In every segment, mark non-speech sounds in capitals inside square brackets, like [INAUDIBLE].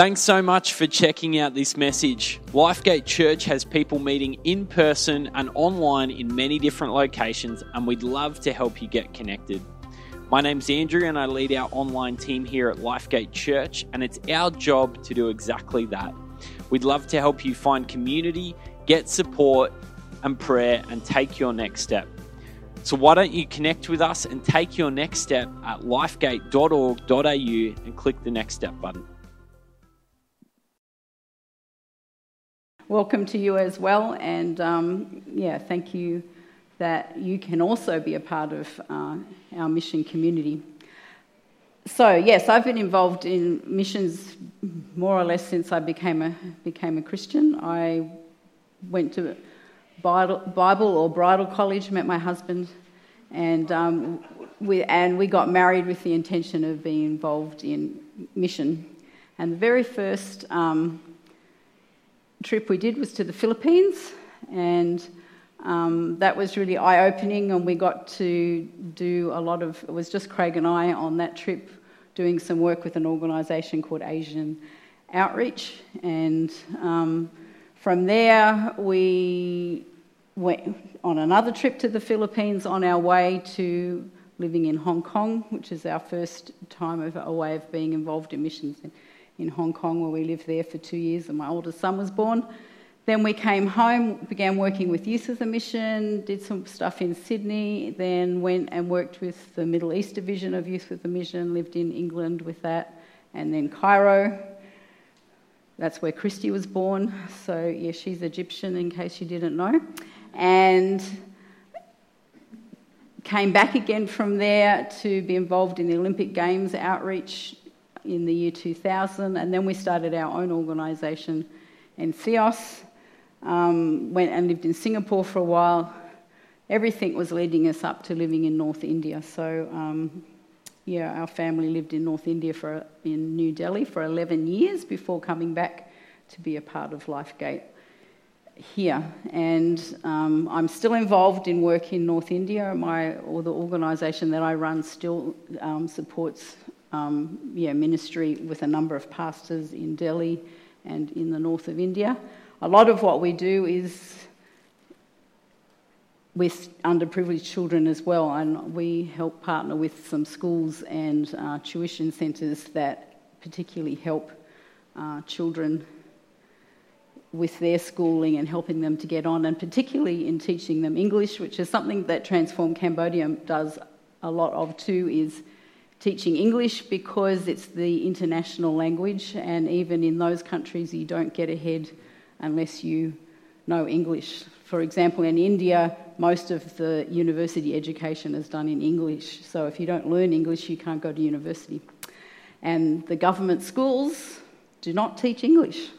Thanks so much for checking out this message. Lifegate Church has people meeting in person and online in many different locations, and we'd love to help you get connected. My name's Andrew, and I lead our online team here at Lifegate Church, and it's our job to do exactly that. We'd love to help you find community, get support and prayer, and take your next step. So, why don't you connect with us and take your next step at lifegate.org.au and click the next step button. Welcome to you as well. And um, yeah, thank you that you can also be a part of uh, our mission community. So yes, I've been involved in missions more or less since I became a became a Christian. I went to Bible or bridal college, met my husband, and um, we and we got married with the intention of being involved in mission. And the very first um, trip we did was to the Philippines, and um, that was really eye opening. And we got to do a lot of, it was just Craig and I on that trip doing some work with an organisation called Asian Outreach. And um, from there, we went on another trip to the Philippines on our way to living in Hong Kong, which is our first time of a way of being involved in missions in Hong Kong, where we lived there for two years, and my oldest son was born. Then we came home, began working with Youth of the Mission, did some stuff in Sydney, then went and worked with the Middle East Division of Youth with the Mission, lived in England with that, and then Cairo. That's where Christy was born. So, yeah, she's Egyptian in case you didn't know. And came back again from there to be involved in the Olympic Games outreach in the year 2000, and then we started our own organisation in Theos. Um, went and lived in Singapore for a while. Everything was leading us up to living in North India. So, um, yeah, our family lived in North India for in New Delhi for 11 years before coming back to be a part of LifeGate here. And um, I'm still involved in work in North India. My or the organisation that I run still um, supports um, yeah, ministry with a number of pastors in Delhi and in the north of India. A lot of what we do is with underprivileged children as well, and we help partner with some schools and uh, tuition centres that particularly help uh, children with their schooling and helping them to get on, and particularly in teaching them English, which is something that Transform Cambodia does a lot of too, is teaching English because it's the international language, and even in those countries, you don't get ahead unless you know English. For example, in India, most of the university education is done in English, so if you don't learn English, you can't go to university. And the government schools do not teach English,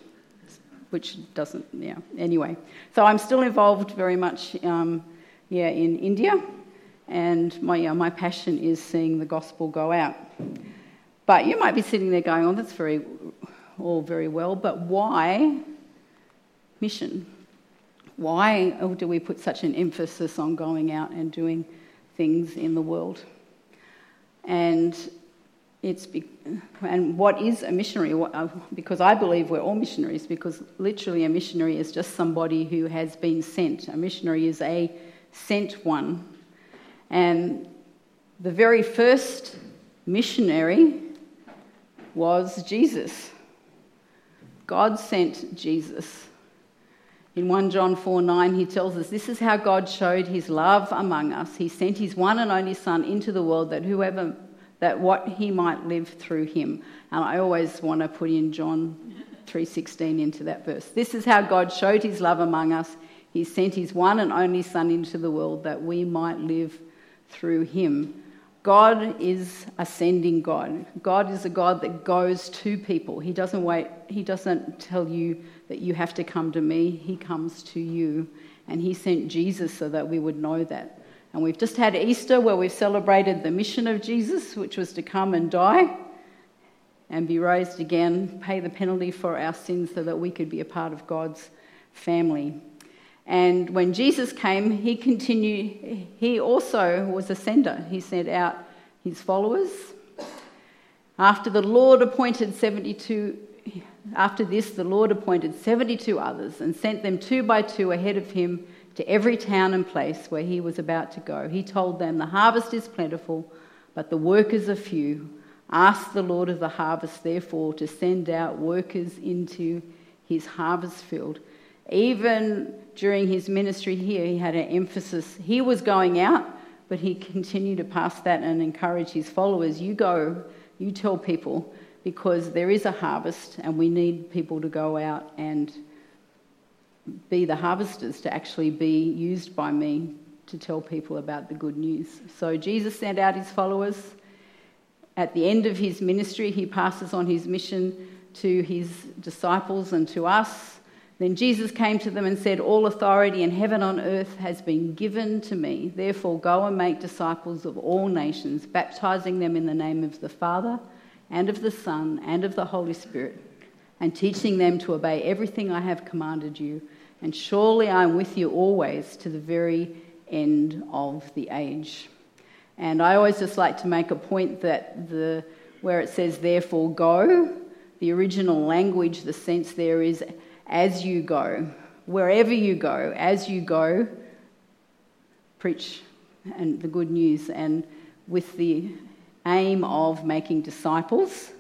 which doesn't, yeah, anyway. So I'm still involved very much, um, yeah, in India and my, my passion is seeing the gospel go out. But you might be sitting there going, oh, that's very, all very well, but why mission? Why do we put such an emphasis on going out and doing things in the world? And it's be- and what is a missionary? Uh, because I believe we're all missionaries. Because literally, a missionary is just somebody who has been sent. A missionary is a sent one and the very first missionary was Jesus. God sent Jesus. In 1 John 4 9, he tells us, This is how God showed his love among us. He sent his one and only Son into the world that whoever, that what he might live through him. And I always want to put in John 3.16 into that verse. This is how God showed his love among us. He sent his one and only Son into the world that we might live through him. God is ascending God. God is a God that goes to people. He doesn't wait, He doesn't tell you that you have to come to me, He comes to you. And He sent Jesus so that we would know that. And we've just had Easter where we've celebrated the mission of Jesus, which was to come and die and be raised again, pay the penalty for our sins so that we could be a part of God's family. And when Jesus came, he continued, he also was a sender. He sent out his followers. After the Lord appointed 72 After this, the Lord appointed 72 others and sent them two by two ahead of him to every town and place where he was about to go. He told them, The harvest is plentiful, but the workers are few. Ask the Lord of the harvest, therefore, to send out workers into his harvest field. Even during his ministry here, he had an emphasis. He was going out, but he [LAUGHS] continued to pass that and encourage his followers. You go, you tell people, because there is a harvest, and we need people to go out and be the harvesters, to actually be used by me to tell people about the good news. So Jesus sent out his followers at the end of his ministry, he passes on his mission to his disciples and to us. Then Jesus came to them and said, All authority in heaven and on earth has been given to me. Therefore, go and make disciples of all nations, baptizing them in the name of the Father and of the Son and of the Holy Spirit, and teaching them to obey everything I have commanded you. And surely I am with you always to the very end of the age. And I always just like to make a point that the, where it says, therefore go, the original language, the sense there is as you go. Wherever you go, as you go, preach and the good news. And with the aim of making disciples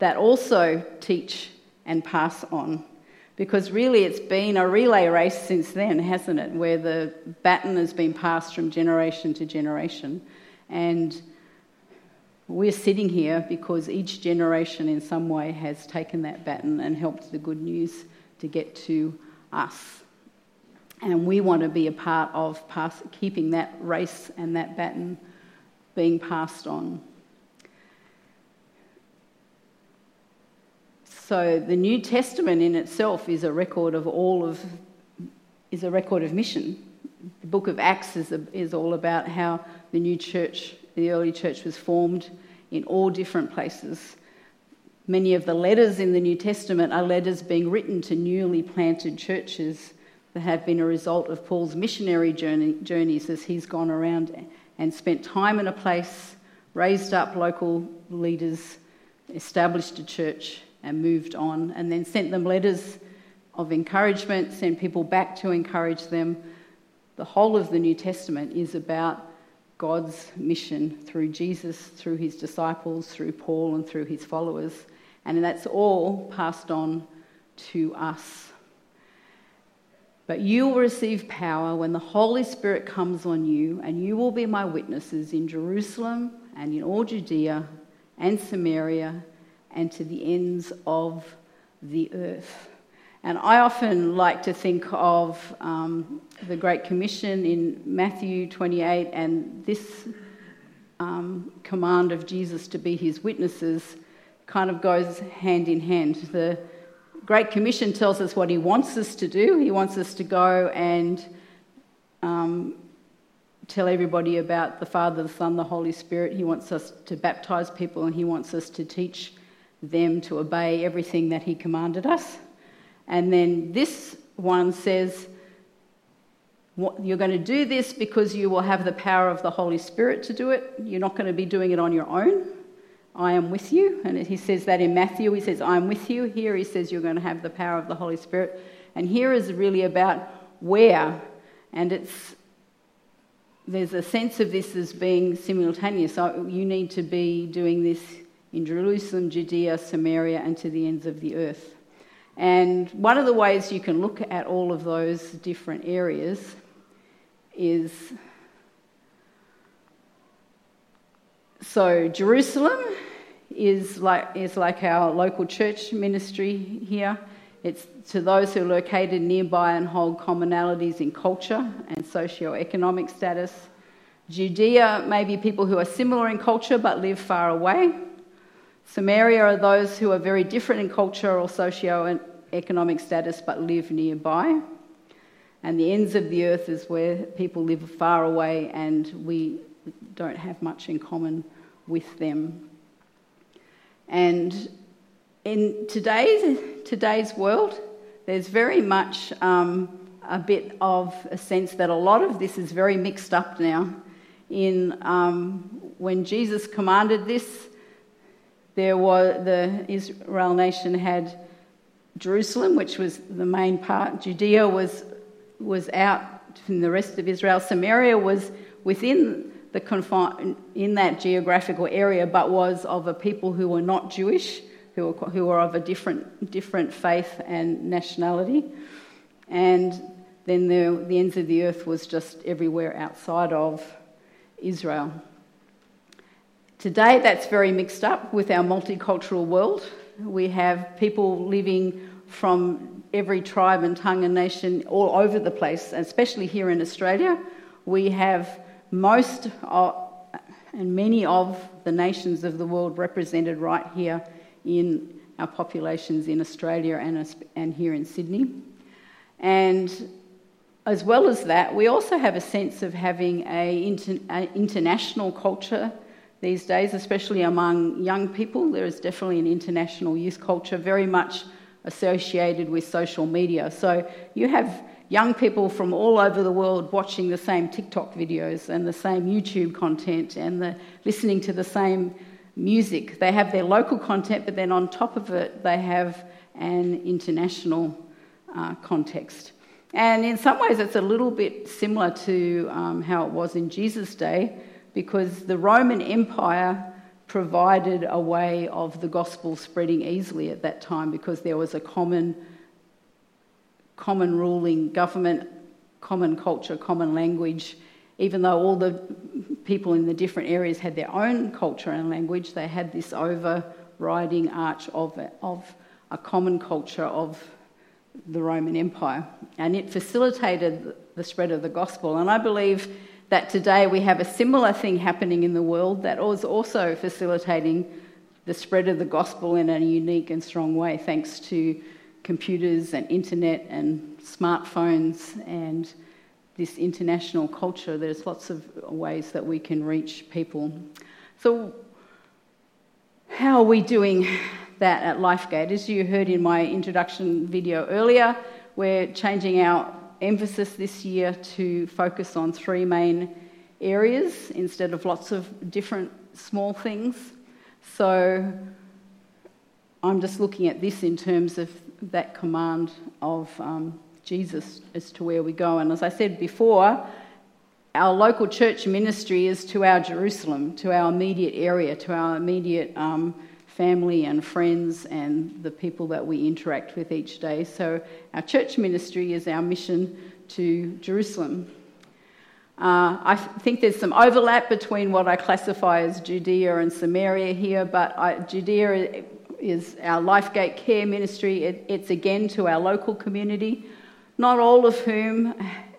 that also teach and pass on because really it's been a relay race since then, hasn't it? Where the baton has been passed from generation to generation. And we're sitting here because each generation in some way has taken that baton and helped the good news to get to us. And we want to be a part of pass, keeping that race and that baton being passed on. So the New Testament in itself is a record of all of is a record of mission. The book of Acts is, a, is all about how the new church, the early church, was formed in all different places. Many of the letters in the New Testament are letters being written to newly planted churches that have been a result of Paul's missionary journey, journeys as he's gone around and spent time in a place, raised up local leaders, established a church, and moved on, and then sent them letters of encouragement, sent people back to encourage them. The whole of the New Testament is about God's mission through Jesus, through his disciples, through Paul, and through his followers. And that's all passed on to us. But you will receive power when the Holy Spirit comes on you, and you will be my witnesses in Jerusalem and in all Judea and Samaria and to the ends of the earth. And I often like to think of um, the Great Commission in Matthew 28 and this um, command of Jesus to be his witnesses kind of goes hand in hand. The Great Commission tells us what he wants us to do. He wants us to go and um, tell everybody about the Father, the Son, the Holy Spirit. He wants us to baptize people and he wants us to teach them to obey everything that he commanded us. And then this one says, You're going to do this because you will have the power of the Holy Spirit to do it. You're not going to be doing it on your own. I am with you. And he says that in Matthew. He says, I am with you. Here he says, You're going to have the power of the Holy Spirit. And here is really about where. And it's there's a sense of this as being simultaneous. So you need to be doing this in Jerusalem, Judea, Samaria, and to the ends of the earth. And one of the ways you can look at all of those different areas is so Jerusalem is like, is like our local church ministry here. It's to those who are located nearby and hold commonalities in culture and socio-economic status. Judea may be people who are similar in culture but live far away. Samaria are those who are very different in culture or socio-economic status but live nearby. And the ends of the earth is where people live far away and we don't have much in common with them. And in today's, today's world, there's very much um, a bit of a sense that a lot of this is very mixed up now. In um, when Jesus commanded this, there was the Israel nation had Jerusalem, which was the main part. Judea was, was out from the rest of Israel. Samaria was within the in that geographical area, but was of a people who were not Jewish, who were, who were of a different, different faith and nationality. And then the, the ends of the earth was just everywhere outside of Israel. Today, that's very mixed up with our multicultural world. We have people living from every tribe and tongue and nation all over the place, especially here in Australia. We have most of, and many of the nations of the world represented right here in our populations in Australia and, and here in Sydney. And as well as that, we also have a sense of having a, inter, a international culture these days, especially among young people. There is definitely an international youth culture, very much associated with social media. So you have young people from all over the world watching the same TikTok videos and the same YouTube content and the, listening to the same music. They have their local content, but then on top of it, they have an international uh, context. And in some ways, it's a little bit similar to um, how it was in Jesus' day, because the Roman Empire provided a way of the gospel spreading easily at that time because there was a common, common ruling government, common culture, common language. Even though all the people in the different areas had their own culture and language, they had this overriding arch of, of a common culture of the Roman Empire. And it facilitated the spread of the gospel. And I believe that today we have a similar thing happening in the world that is also facilitating the spread of the gospel in a unique and strong way, thanks to computers and internet and smartphones and this international culture. There's lots of ways that we can reach people. So, how are we doing that at LifeGate. As you heard in my introduction video earlier, we're changing our emphasis this year to focus on three main areas instead of lots of different small things. So I'm just looking at this in terms of that command of um, Jesus as to where we go. And as I said before, our local church ministry is to our Jerusalem, to our immediate area, to our immediate um, family and friends and the people that we interact with each day. So, our church ministry is our mission to Jerusalem. Uh, I think there's some overlap between what I classify as Judea and Samaria here, but I, Judea is our LifeGate Care ministry. It, it's again to our local community, not all of whom,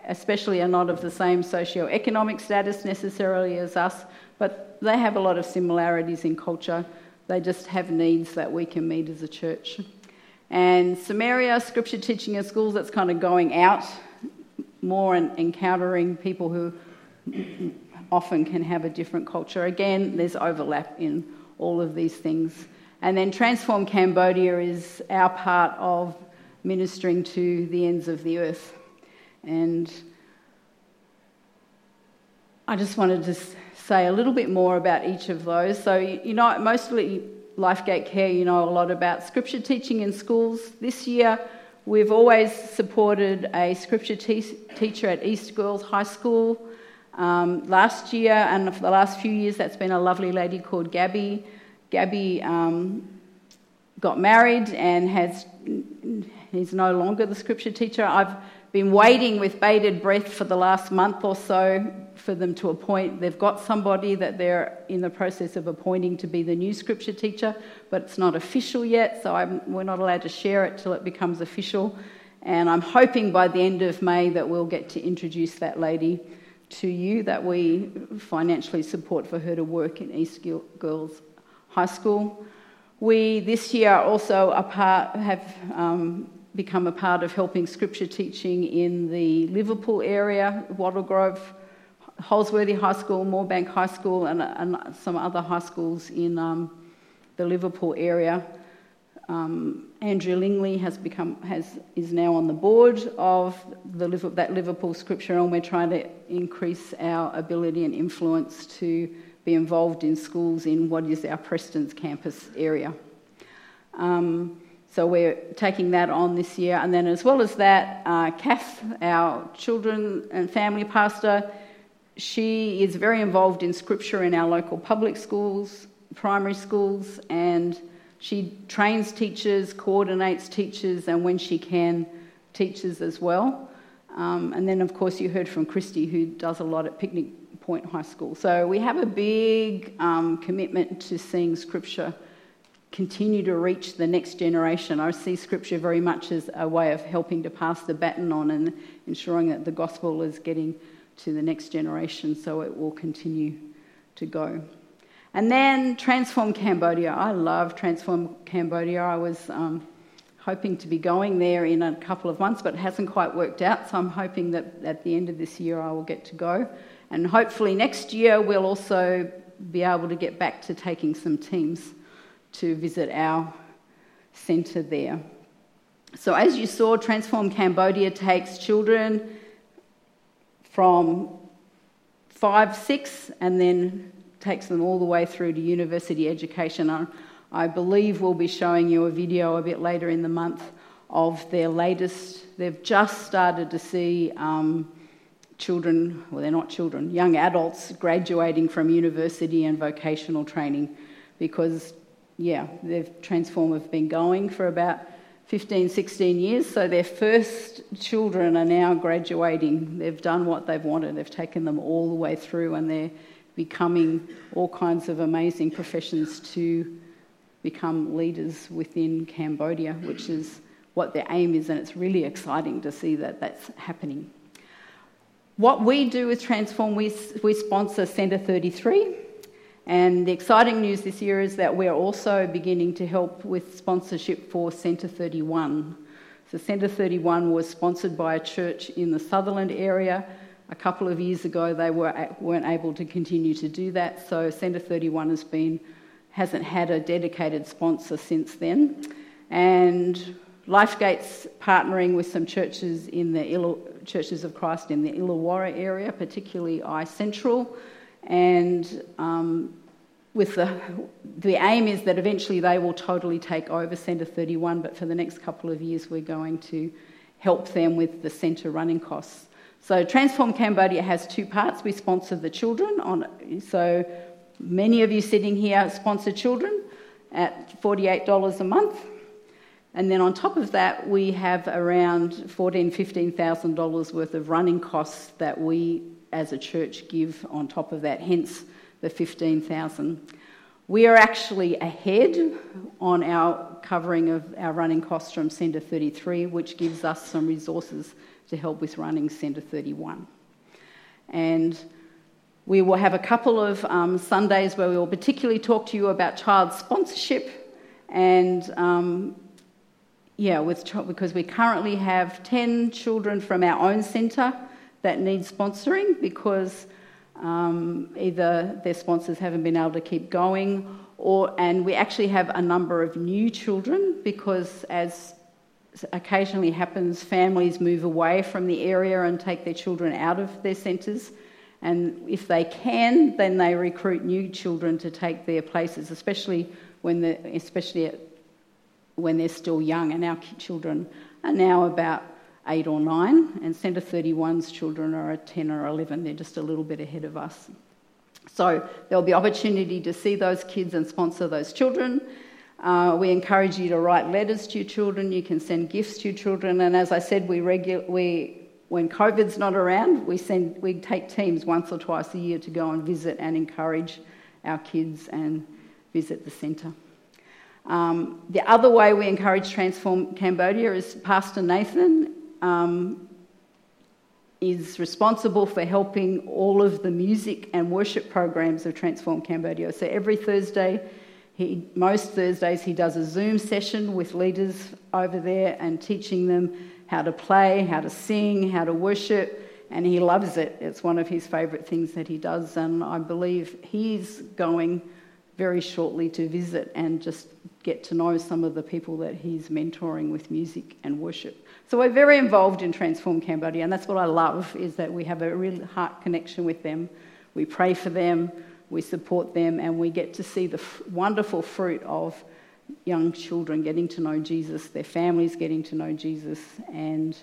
especially, are not of the same socio-economic status necessarily as us, but they have a lot of similarities in culture they just have needs that we can meet as a church. And Samaria, scripture teaching in schools, that's kind of going out more and encountering people who often can have a different culture. Again, there's overlap in all of these things. And then Transform Cambodia is our part of ministering to the ends of the earth. And I just wanted to say a little bit more about each of those. So, you know, mostly LifeGate Care, you know a lot about scripture teaching in schools. This year, we've always supported a scripture te- teacher at East Girls High School. Um, last year, and for the last few years, that's been a lovely lady called Gabby. Gabby um, got married and has he's no longer the scripture teacher. I've been waiting with bated breath for the last month or so for them to appoint. They've got somebody that they're in the process of appointing to be the new scripture teacher, but it's not official yet, so I'm, we're not allowed to share it till it becomes official. And I'm hoping by the end of May that we'll get to introduce that lady to you, that we financially support for her to work in East Girls High School. We this year also part, have um, become a part of helping scripture teaching in the Liverpool area, Wattle Grove, Holsworthy High School, Moorebank High School, and, and some other high schools in um, the Liverpool area. Um, Andrew Lingley has become has is now on the board of the, that Liverpool Scripture, and we're trying to increase our ability and influence to be involved in schools in what is our Prestons campus area. Um, So we're taking that on this year. And then, as well as that, uh, Kath, our children and family pastor, she is very involved in scripture in our local public schools, primary schools, and she trains teachers, coordinates teachers, and when she can, teachers as well. Um, and then, of course, you heard from Christy, who does a lot at Picnic Point High School. So we have a big um, commitment to seeing Scripture continue to reach the next generation. I see Scripture very much as a way of helping to pass the baton on and ensuring that the gospel is getting to the next generation so it will continue to go. And then Transform Cambodia. I love Transform Cambodia. I was um, hoping to be going there in a couple of months, but it hasn't quite worked out. So I'm hoping that at the end of this year I will get to go. And hopefully next year we'll also be able to get back to taking some teams to visit our centre there. So, as you saw, Transform Cambodia takes children from five, six, and then takes them all the way through to university education. I believe we'll be showing you a video a bit later in the month of their latest. They've just started to see um, children, well, they're not children, young adults graduating from university and vocational training because, yeah, they've Transform have been going for about 15, 16 years. So their first children are now graduating. They've done what they've wanted, they've taken them all the way through, and they're becoming all kinds of amazing professions to become leaders within Cambodia, which is what their aim is, and it's really exciting to see that that's happening. What we do with Transform, we, we sponsor Centre 33, and the exciting news this year is that we're also beginning to help with sponsorship for Centre 31. So, Centre 31 was sponsored by a church in the Sutherland area. A couple of years ago, they were, weren't able to continue to do that, so Centre 31 has been hasn't had a dedicated sponsor since then. And Lifegate's partnering with some churches in the Churches of Christ in the Illawarra area, particularly I Central. And um, with the, the aim is that eventually they will totally take over Centre 31, but for the next couple of years, we're going to help them with the centre running costs. So Transform Cambodia has two parts. We sponsor the children on so Many of you sitting here sponsor children at $48 a month. And then on top of that, we have around $14,000, $15,000 worth of running costs that we as a church give on top of that, hence the 15,000. We are actually ahead on our covering of our running costs from Centre 33, which gives us some resources to help with running Centre 31. And we will have a couple of um, Sundays where we will particularly talk to you about child sponsorship and um, yeah, with because we currently have 10 children from our own centre that need sponsoring because um, either their sponsors haven't been able to keep going or and we actually have a number of new children because as occasionally happens families move away from the area and take their children out of their centres. And if they can, then they recruit new children to take their places, especially when the, especially when they're still young. And our children are now about eight or nine, and Centre 31's children are at 10 or 11. They're just a little bit ahead of us. So there'll be opportunity to see those kids and sponsor those children. Uh, we encourage you to write letters to your children. You can send gifts to your children. And as I said, we, regu- we when COVID's not around, we, send, we take teams once or twice a year to go and visit and encourage our kids and visit the centre. Um, the other way we encourage Transform Cambodia is Pastor Nathan um, is responsible for helping all of the music and worship programs of Transform Cambodia. So every Thursday, he, most Thursdays, he does a Zoom session with leaders over there and teaching them how to play, how to sing, how to worship, and he loves it. It's one of his favourite things that he does, and I believe he's going very shortly to visit and just get to know some of the people that he's mentoring with music and worship. So we're very involved in Transform Cambodia, and that's what I love is that we have a real heart connection with them. We pray for them, we support them, and we get to see the f- wonderful fruit of young children getting to know Jesus, their families getting to know Jesus, and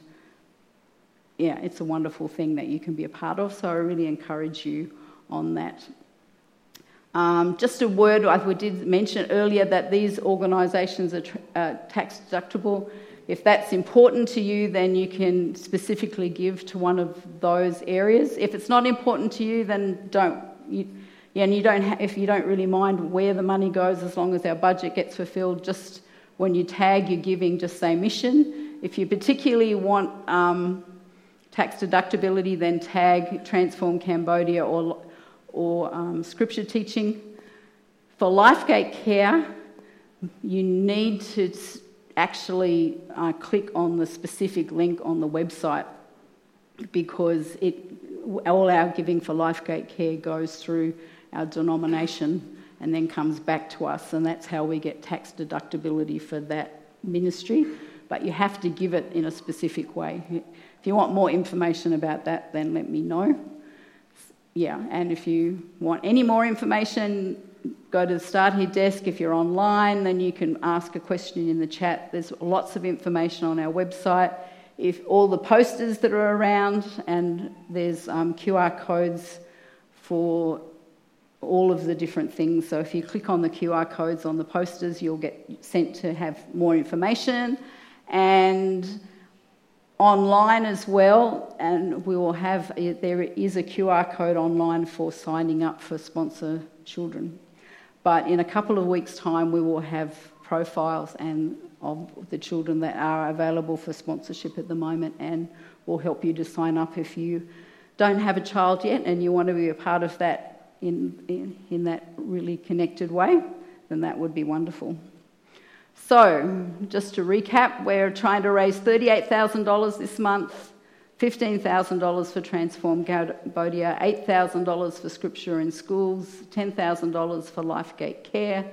yeah, it's a wonderful thing that you can be a part of. So I really encourage you on that. Um, just a word, we did mention earlier that these organisations are uh, tax deductible. If that's important to you, then you can specifically give to one of those areas. If it's not important to you, then don't. You, yeah, and you don't ha- if you don't really mind where the money goes, as long as our budget gets fulfilled, just when you tag your giving, just say mission. If you particularly want um, tax deductibility, then tag Transform Cambodia or, or um, scripture teaching. For LifeGate Care, you need to actually uh, click on the specific link on the website because it, all our giving for LifeGate Care goes through our denomination and then comes back to us, and that's how we get tax deductibility for that ministry. But you have to give it in a specific way. If you want more information about that, then let me know. Yeah, and if you want any more information, go to the Start Here desk. If you're online, then you can ask a question in the chat. There's lots of information on our website. If all the posters that are around, and there's um, QR codes for all of the different things. So if you click on the QR codes on the posters, you'll get sent to have more information. And online as well, and we will have there is a QR code online for signing up for sponsor children. But in a couple of weeks' time, we will have profiles and of the children that are available for sponsorship at the moment, and we'll help you to sign up if you don't have a child yet and you want to be a part of that in, in, in that really connected way, then that would be wonderful. So, just to recap, we're trying to raise $38,000 this month, $15,000 for Transform Cambodia, $8,000 for Scripture in Schools, $10,000 for LifeGate Care,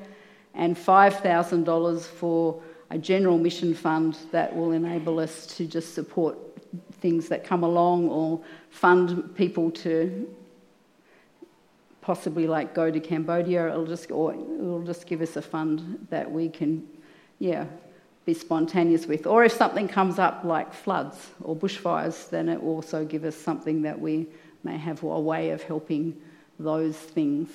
and $5,000 for a general mission fund that will enable us to just support things that come along or fund people to possibly like go to Cambodia. It'll just or it'll just give us a fund that we can, yeah, be spontaneous with. Or if something comes up like floods or bushfires, then it will also give us something that we may have a way of helping those things.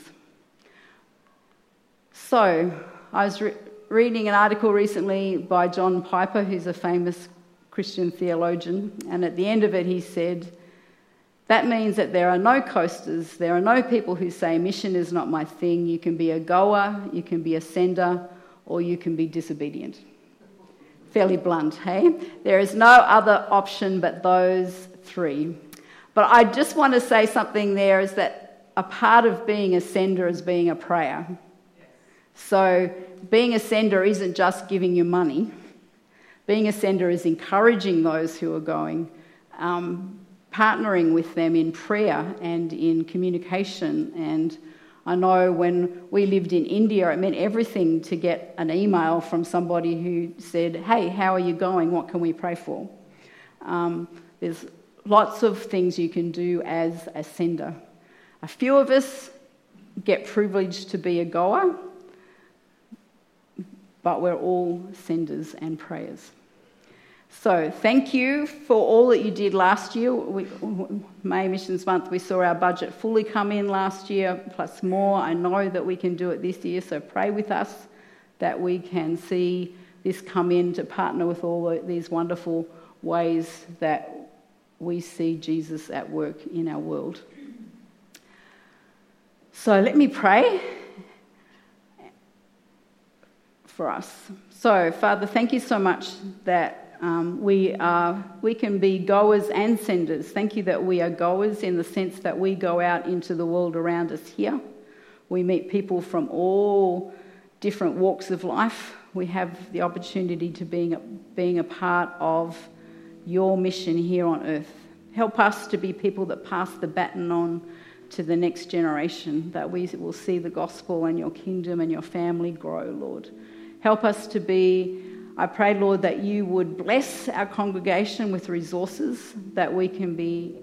So I was re- reading an article recently by John Piper, who's a famous Christian theologian, and at the end of it he said that means that there are no coasters, there are no people who say, mission is not my thing. You can be a goer, you can be a sender, or you can be disobedient. Fairly blunt, hey? There is no other option but those three. But I just want to say something there is that a part of being a sender is being a prayer. So being a sender isn't just giving you money, being a sender is encouraging those who are going. Um, partnering with them in prayer and in communication. And I know when we lived in India, it meant everything to get an email from somebody who said, Hey, how are you going? What can we pray for? Um, there's lots of things you can do as a sender. A few of us get privileged to be a goer, but we're all senders and prayers. So, thank you for all that you did last year. We, May Missions Month, we saw our budget fully come in last year, plus more. I know that we can do it this year, so pray with us that we can see this come in to partner with all these wonderful ways that we see Jesus at work in our world. So, let me pray for us. So, Father, thank you so much that um, we, are, we can be goers and senders. Thank you that we are goers in the sense that we go out into the world around us here. We meet people from all different walks of life. We have the opportunity to being a, being a part of your mission here on earth. Help us to be people that pass the baton on to the next generation, that we will see the gospel and your kingdom and your family grow, Lord. Help us to be I pray, Lord, that you would bless our congregation with resources that we can be,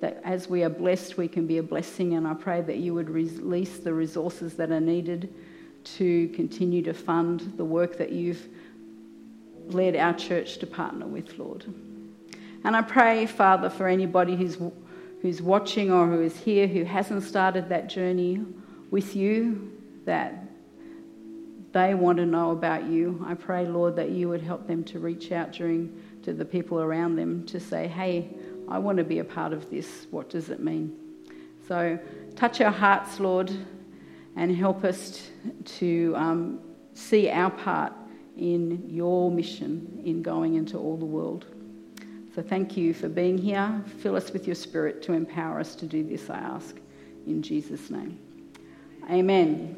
that as we are blessed, we can be a blessing. And I pray that you would release the resources that are needed to continue to fund the work that you've led our church to partner with, Lord. And I pray, Father, for anybody who's, who's watching or who is here who hasn't started that journey with you, that they want to know about you. I pray, Lord, that you would help them to reach out during to the people around them to say, hey, I want to be a part of this. What does it mean? So touch our hearts, Lord, and help us to um, see our part in your mission in going into all the world. So thank you for being here. Fill us with your spirit to empower us to do this, I ask, in Jesus' name. Amen.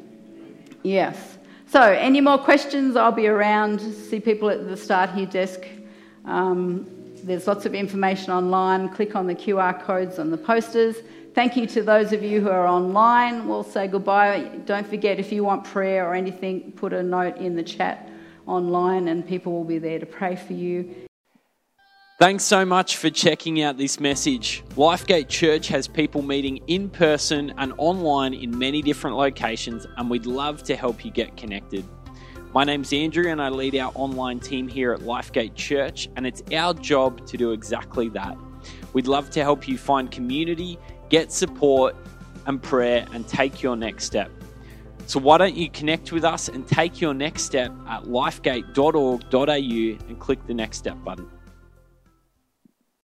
Yes. So, any more questions? I'll be around. See people at the start here desk. Um, there's lots of information online. Click on the QR codes on the posters. Thank you to those of you who are online. We'll say goodbye. Don't forget if you want prayer or anything, put a note in the chat online and people will be there to pray for you. Thanks so much for checking out this message. Lifegate Church has people meeting in person and online in many different locations, and we'd love to help you get connected. My name's Andrew, and I lead our online team here at Lifegate Church, and it's our job to do exactly that. We'd love to help you find community, get support and prayer, and take your next step. So, why don't you connect with us and take your next step at lifegate.org.au and click the next step button?